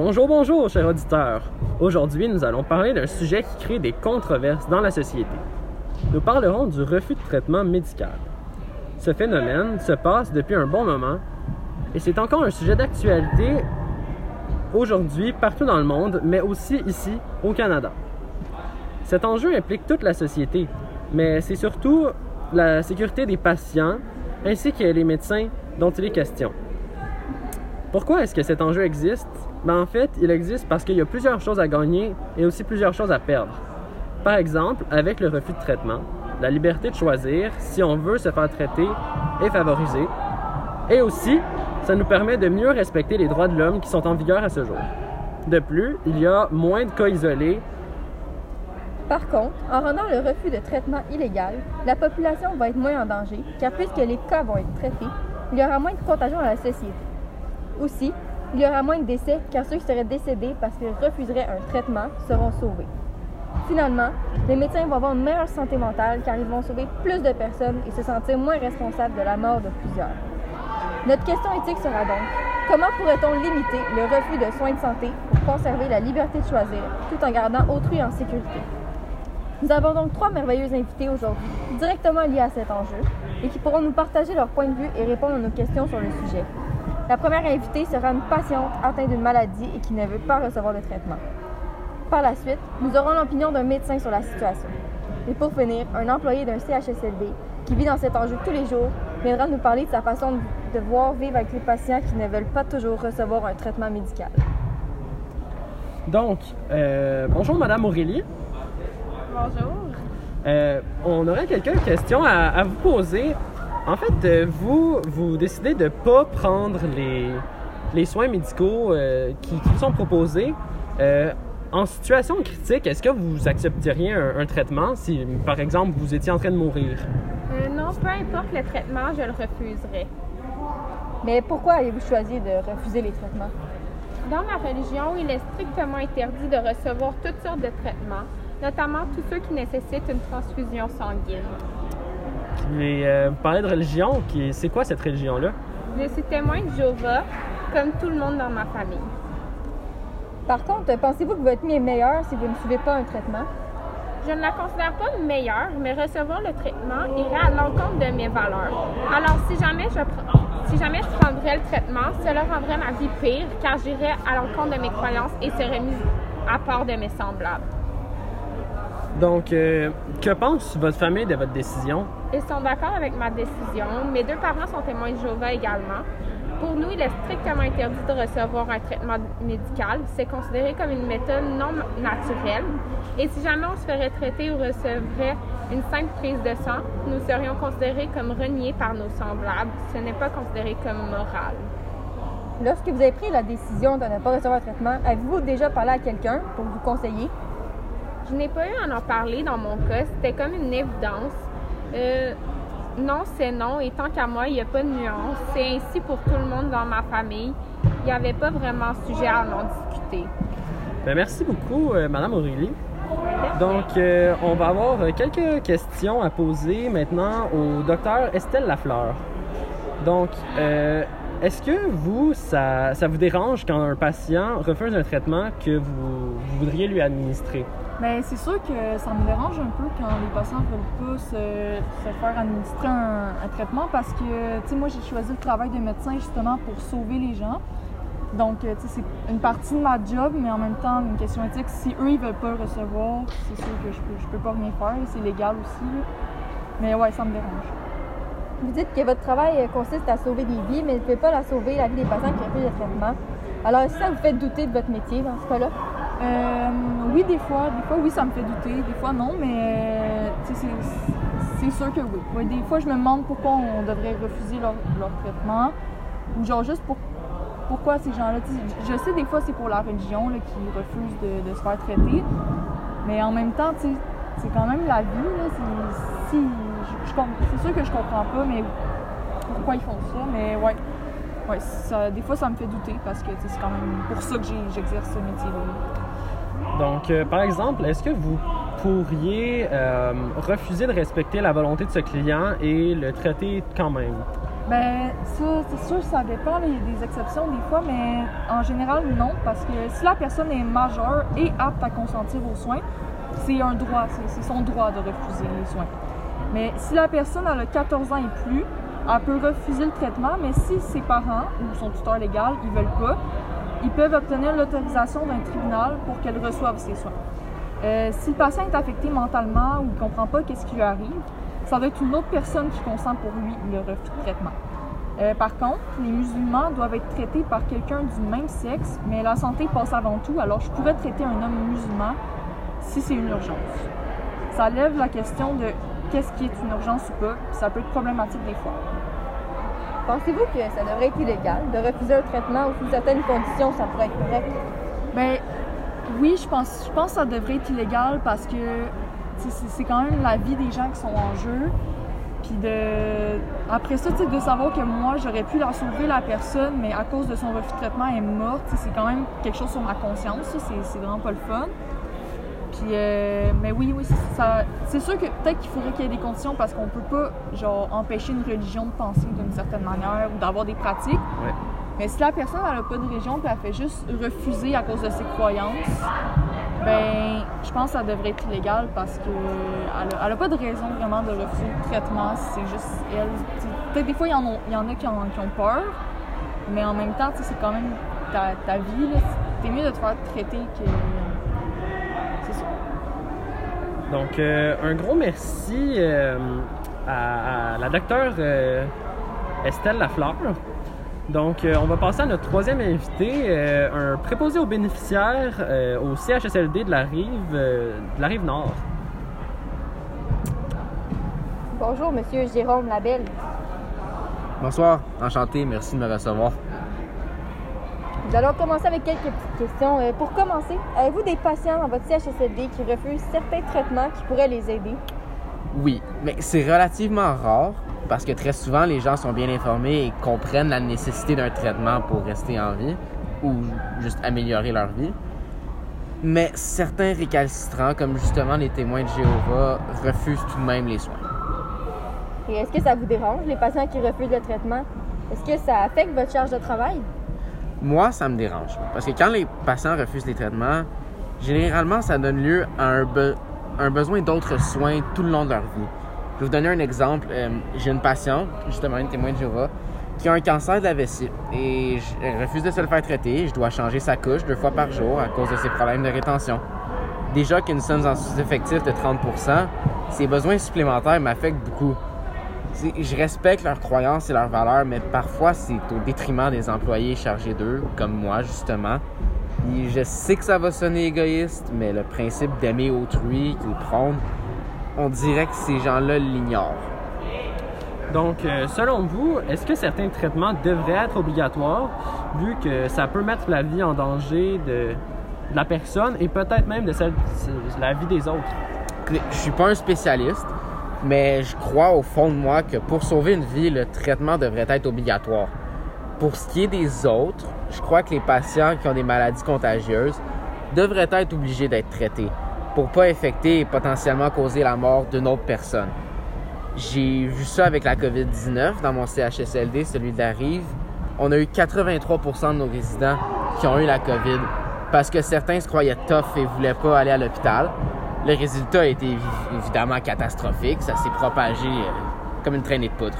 Bonjour, bonjour, chers auditeurs. Aujourd'hui, nous allons parler d'un sujet qui crée des controverses dans la société. Nous parlerons du refus de traitement médical. Ce phénomène se passe depuis un bon moment et c'est encore un sujet d'actualité aujourd'hui partout dans le monde, mais aussi ici au Canada. Cet enjeu implique toute la société, mais c'est surtout la sécurité des patients ainsi que les médecins dont il est question. Pourquoi est-ce que cet enjeu existe? Ben, en fait, il existe parce qu'il y a plusieurs choses à gagner et aussi plusieurs choses à perdre. Par exemple, avec le refus de traitement, la liberté de choisir si on veut se faire traiter est favorisée. Et aussi, ça nous permet de mieux respecter les droits de l'homme qui sont en vigueur à ce jour. De plus, il y a moins de cas isolés. Par contre, en rendant le refus de traitement illégal, la population va être moins en danger, car puisque les cas vont être traités, il y aura moins de contagion dans la société. Aussi, il y aura moins de décès, car ceux qui seraient décédés parce qu'ils refuseraient un traitement seront sauvés. Finalement, les médecins vont avoir une meilleure santé mentale car ils vont sauver plus de personnes et se sentir moins responsables de la mort de plusieurs. Notre question éthique sera donc comment pourrait-on limiter le refus de soins de santé pour conserver la liberté de choisir tout en gardant autrui en sécurité? Nous avons donc trois merveilleux invités aujourd'hui, directement liés à cet enjeu, et qui pourront nous partager leur point de vue et répondre à nos questions sur le sujet. La première invitée sera une patiente atteinte d'une maladie et qui ne veut pas recevoir de traitement. Par la suite, nous aurons l'opinion d'un médecin sur la situation. Et pour finir, un employé d'un CHSLD qui vit dans cet enjeu tous les jours viendra nous parler de sa façon de voir vivre avec les patients qui ne veulent pas toujours recevoir un traitement médical. Donc, euh, bonjour Madame Aurélie. Bonjour. Euh, on aurait quelques questions à, à vous poser. En fait, euh, vous, décidez de ne pas prendre les, soins médicaux euh, qui, vous sont proposés. Euh, en situation critique, est-ce que vous accepteriez un, traitement si, par exemple, vous étiez en train de mourir? Non, peu importe le traitement, je le refuserai. Mais pourquoi avez-vous choisi de refuser les traitements? Dans ma religion, il est strictement interdit de recevoir toutes sortes de traitements, notamment tous ceux qui nécessitent une transfusion sanguine. Mais euh, vous parlez de religion, qui- c'est quoi cette religion-là? Je suis témoin de Jéhovah, comme tout le monde dans ma famille. Par contre, pensez-vous que votre vie est meilleure si vous ne suivez pas un traitement? Je ne la considère pas meilleure, mais recevoir le traitement irait à l'encontre de mes valeurs. Alors, si jamais je, si jamais je prendrais le traitement, cela rendrait ma vie pire, car j'irais à l'encontre de mes croyances et serais mise à part de mes semblables. Donc, euh, que pense votre famille de votre décision? Ils sont d'accord avec ma décision. Mes deux parents sont témoins de Jéhovah également. Pour nous, il est strictement interdit de recevoir un traitement médical. C'est considéré comme une méthode non naturelle. Et si jamais on se ferait traiter ou recevrait une simple prise de sang, nous serions considérés comme reniés par nos semblables. Ce n'est pas considéré comme moral. Lorsque vous avez pris la décision de ne pas recevoir un traitement, avez-vous déjà parlé à quelqu'un pour vous conseiller? Je n'ai pas eu à en parler dans mon cas. C'était comme une évidence. Euh, non, c'est non. Et tant qu'à moi, il n'y a pas de nuance. C'est ainsi pour tout le monde dans ma famille. Il n'y avait pas vraiment sujet à en discuter. Ben, merci beaucoup, euh, Madame Aurélie. Donc, euh, on va avoir euh, quelques questions à poser maintenant au docteur Estelle Lafleur. Donc, euh, est-ce que vous, ça, ça vous dérange quand un patient refuse un traitement que vous, vous voudriez lui administrer? Mais c'est sûr que ça me dérange un peu quand les patients ne veulent pas se, faire administrer un, traitement parce que, tu sais, moi, j'ai choisi le travail de médecin justement pour sauver les gens. Donc, euh, tu sais, c'est une partie de ma job, mais en même temps, une question éthique. Si eux, ils veulent pas recevoir, c'est sûr que je peux, je peux pas rien faire. C'est légal aussi. Mais ouais, ça me dérange. Vous dites que votre travail euh, consiste à sauver des vies, mais ne peut pas la sauver, la vie des patients qui refusent le traitement. Alors, que ça vous fait douter de votre métier dans ce cas-là? Euh, oui, des fois. Des fois, oui, ça me fait douter. Des fois, non. Mais euh, c'est- sûr que oui. Ouais, des fois, je me demande pourquoi on devrait refuser leur, traitement. Ou genre juste pour, pourquoi ces gens-là. Je sais, des fois, c'est pour la religion là, qui refuse de, se faire traiter. Mais en même temps, c'est quand même la vie. C'est sûr que je comprends pas, mais pourquoi ils font ça. Mais ouais. Ouais, des fois, ça me fait douter parce que c'est quand même pour ça que j'exerce ce métier-là. Donc, euh, par exemple, est-ce que vous pourriez euh, refuser de respecter la volonté de ce client et le traiter quand même? Ben, ça, c'est sûr, ça dépend. Il y a des exceptions des fois, mais en général, non. Parce que si la personne est majeure et apte à consentir aux soins, c'est un droit. C'est son droit de refuser les soins. Mais si la personne a 14 ans et plus, elle peut refuser le traitement, mais si ses parents ou son tuteur légal, ils veulent pas, ils peuvent obtenir l'autorisation d'un tribunal pour qu'elle reçoive ses soins. Euh, si le patient est affecté mentalement ou ne comprend pas qu'est-ce qui lui arrive, ça va être une autre personne qui consent pour lui le refus traitement. Euh, par contre, les musulmans doivent être traités par quelqu'un du même sexe, mais la santé passe avant tout, alors je pourrais traiter un homme musulman si c'est une urgence. Ça lève la question de qu'est-ce qui est une urgence ou pas, ça peut être problématique des fois. Pensez-vous que ça devrait être illégal de refuser un traitement ou sous certaines conditions ça pourrait être correct? Ben oui, je pense, que ça devrait être illégal parce que c'est quand même la vie des gens qui sont en jeu. Puis de après ça, de savoir que moi j'aurais pu la sauver la personne, mais à cause de son refus de traitement elle est morte, c'est quand même quelque chose sur ma conscience. c'est vraiment pas le fun. Puis euh, mais oui, oui, c'est ça. C'est sûr que peut-être qu'il faudrait qu'il y ait des conditions parce qu'on peut pas genre empêcher une religion de penser d'une certaine manière ou d'avoir des pratiques. Ouais. Mais si la personne elle a pas de religion puis elle fait juste refuser à cause de ses croyances, ben je pense que ça devrait être illégal parce que elle a, elle a pas de raison vraiment de refuser le traitement. C'est juste elle. Peut-être des fois il y en a, il y en a qui, ont, qui ont peur, mais en même temps c'est quand même ta, ta vie. T'es mieux de te faire traiter que. C'est ça. Donc, euh, un gros merci euh, à, à la docteure euh, Estelle Lafleur. Donc, euh, on va passer à notre troisième invité, euh, un préposé aux bénéficiaires euh, au CHSLD de la rive, euh, de la rive nord. Bonjour, monsieur Jérôme Labelle. Bonsoir, enchanté, merci de me recevoir. Nous allons commencer avec quelques petites questions. Euh, pour commencer, avez-vous des patients dans votre CHSLD qui refusent certains traitements qui pourraient les aider? Oui, mais c'est relativement rare parce que très souvent les gens sont bien informés et comprennent la nécessité d'un traitement pour rester en vie ou juste améliorer leur vie. Mais certains récalcitrants, comme justement les témoins de Jéhovah, refusent tout de même les soins. Et est-ce que ça vous dérange, les patients qui refusent le traitement? Est-ce que ça affecte votre charge de travail? Moi, ça me dérange. Parce que quand les patients refusent les traitements, généralement, ça donne lieu à un, be- un besoin d'autres soins tout le long de leur vie. Je vais vous donner un exemple. Euh, J'ai une patiente, justement une témoin de Jéhovah, qui a un cancer de la vessie et elle refuse de se le faire traiter. Je dois changer sa couche deux fois par jour à cause de ses problèmes de rétention. Déjà que nous sommes en sous-effectif de 30% ses besoins supplémentaires m'affectent beaucoup. Je respecte leurs croyances et leurs valeurs, mais parfois c'est au détriment des employés chargés d'eux, comme moi justement. Et je sais que ça va sonner égoïste, mais le principe d'aimer autrui qu'ils prônent, on dirait que ces gens-là l'ignorent. Donc, euh, selon vous, est-ce que certains traitements devraient être obligatoires, vu que ça peut mettre la vie en danger de, de la personne et peut-être même de, celle, de la vie des autres? Je suis pas un spécialiste, mais je crois au fond de moi que pour sauver une vie, le traitement devrait être obligatoire. Pour ce qui est des autres, je crois que les patients qui ont des maladies contagieuses devraient être obligés d'être traités pour pas infecter et potentiellement causer la mort d'une autre personne. J'ai vu ça avec la COVID-19 dans mon CHSLD, celui de la Rive. On a eu 83% de nos résidents qui ont eu la COVID parce que certains se croyaient tough et voulaient pas aller à l'hôpital. Le résultat a été évi- évidemment catastrophique. Ça s'est propagé euh, comme une traînée de poudre.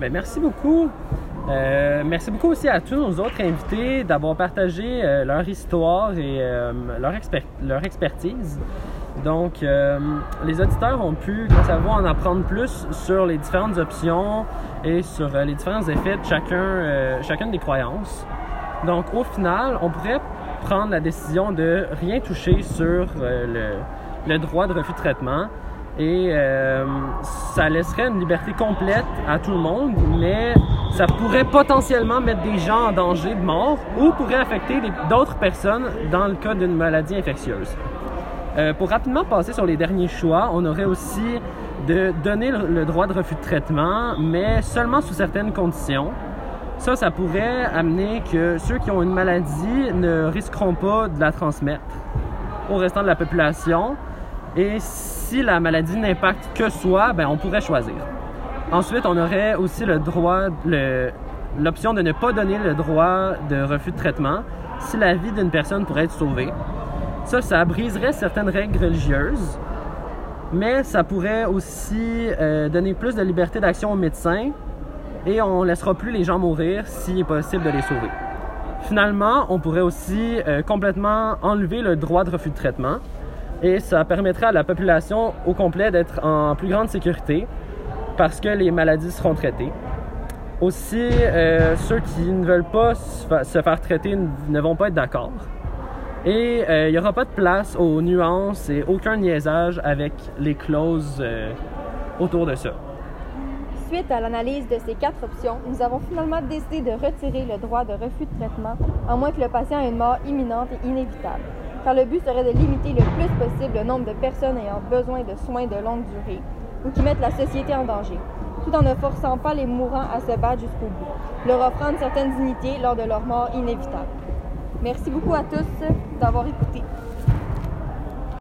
Ben, merci beaucoup. Euh, merci beaucoup aussi à tous nos autres invités d'avoir partagé euh, leur histoire et leur, leur expertise. Donc, les auditeurs ont pu, grâce à vous, en apprendre plus sur les différentes options et sur les différents effets de chacun, chacune des croyances. Donc, au final, on pourrait prendre la décision de rien toucher sur euh, le, droit de refus de traitement et euh, ça laisserait une liberté complète à tout le monde, mais ça pourrait potentiellement mettre des gens en danger de mort ou pourrait affecter d'autres personnes dans le cas d'une maladie infectieuse. Euh, pour rapidement passer sur les derniers choix, on aurait aussi de donner le droit de refus de traitement, mais seulement sous certaines conditions. Ça, ça pourrait amener que ceux qui ont une maladie ne risqueront pas de la transmettre au restant de la population. Et si la maladie n'impacte que soi, ben on pourrait choisir. Ensuite, on aurait aussi le droit, l'option de ne pas donner le droit de refus de traitement si la vie d'une personne pourrait être sauvée. Ça, ça briserait certaines règles religieuses, mais ça pourrait aussi euh, donner plus de liberté d'action aux médecins et on laissera plus les gens mourir s'il est possible de les sauver. Finalement, on pourrait aussi euh, complètement enlever le droit de refus de traitement et ça permettrait à la population au complet d'être en plus grande sécurité parce que les maladies seront traitées. Aussi, euh, ceux qui ne veulent pas se fa- se faire traiter ne- ne vont pas être d'accord. Et euh, il n'y aura pas de place aux nuances et aucun niaisage avec les clauses autour de ça. Suite à l'analyse de ces quatre options, nous avons finalement décidé de retirer le droit de refus de traitement, à moins que le patient ait une mort imminente et inévitable, car le but serait de limiter le plus possible le nombre de personnes ayant besoin de soins de longue durée ou qui mettent la société en danger, tout en ne forçant pas les mourants à se battre jusqu'au bout, leur offrant une certaine dignité lors de leur mort inévitable. Merci beaucoup à tous d'avoir écouté.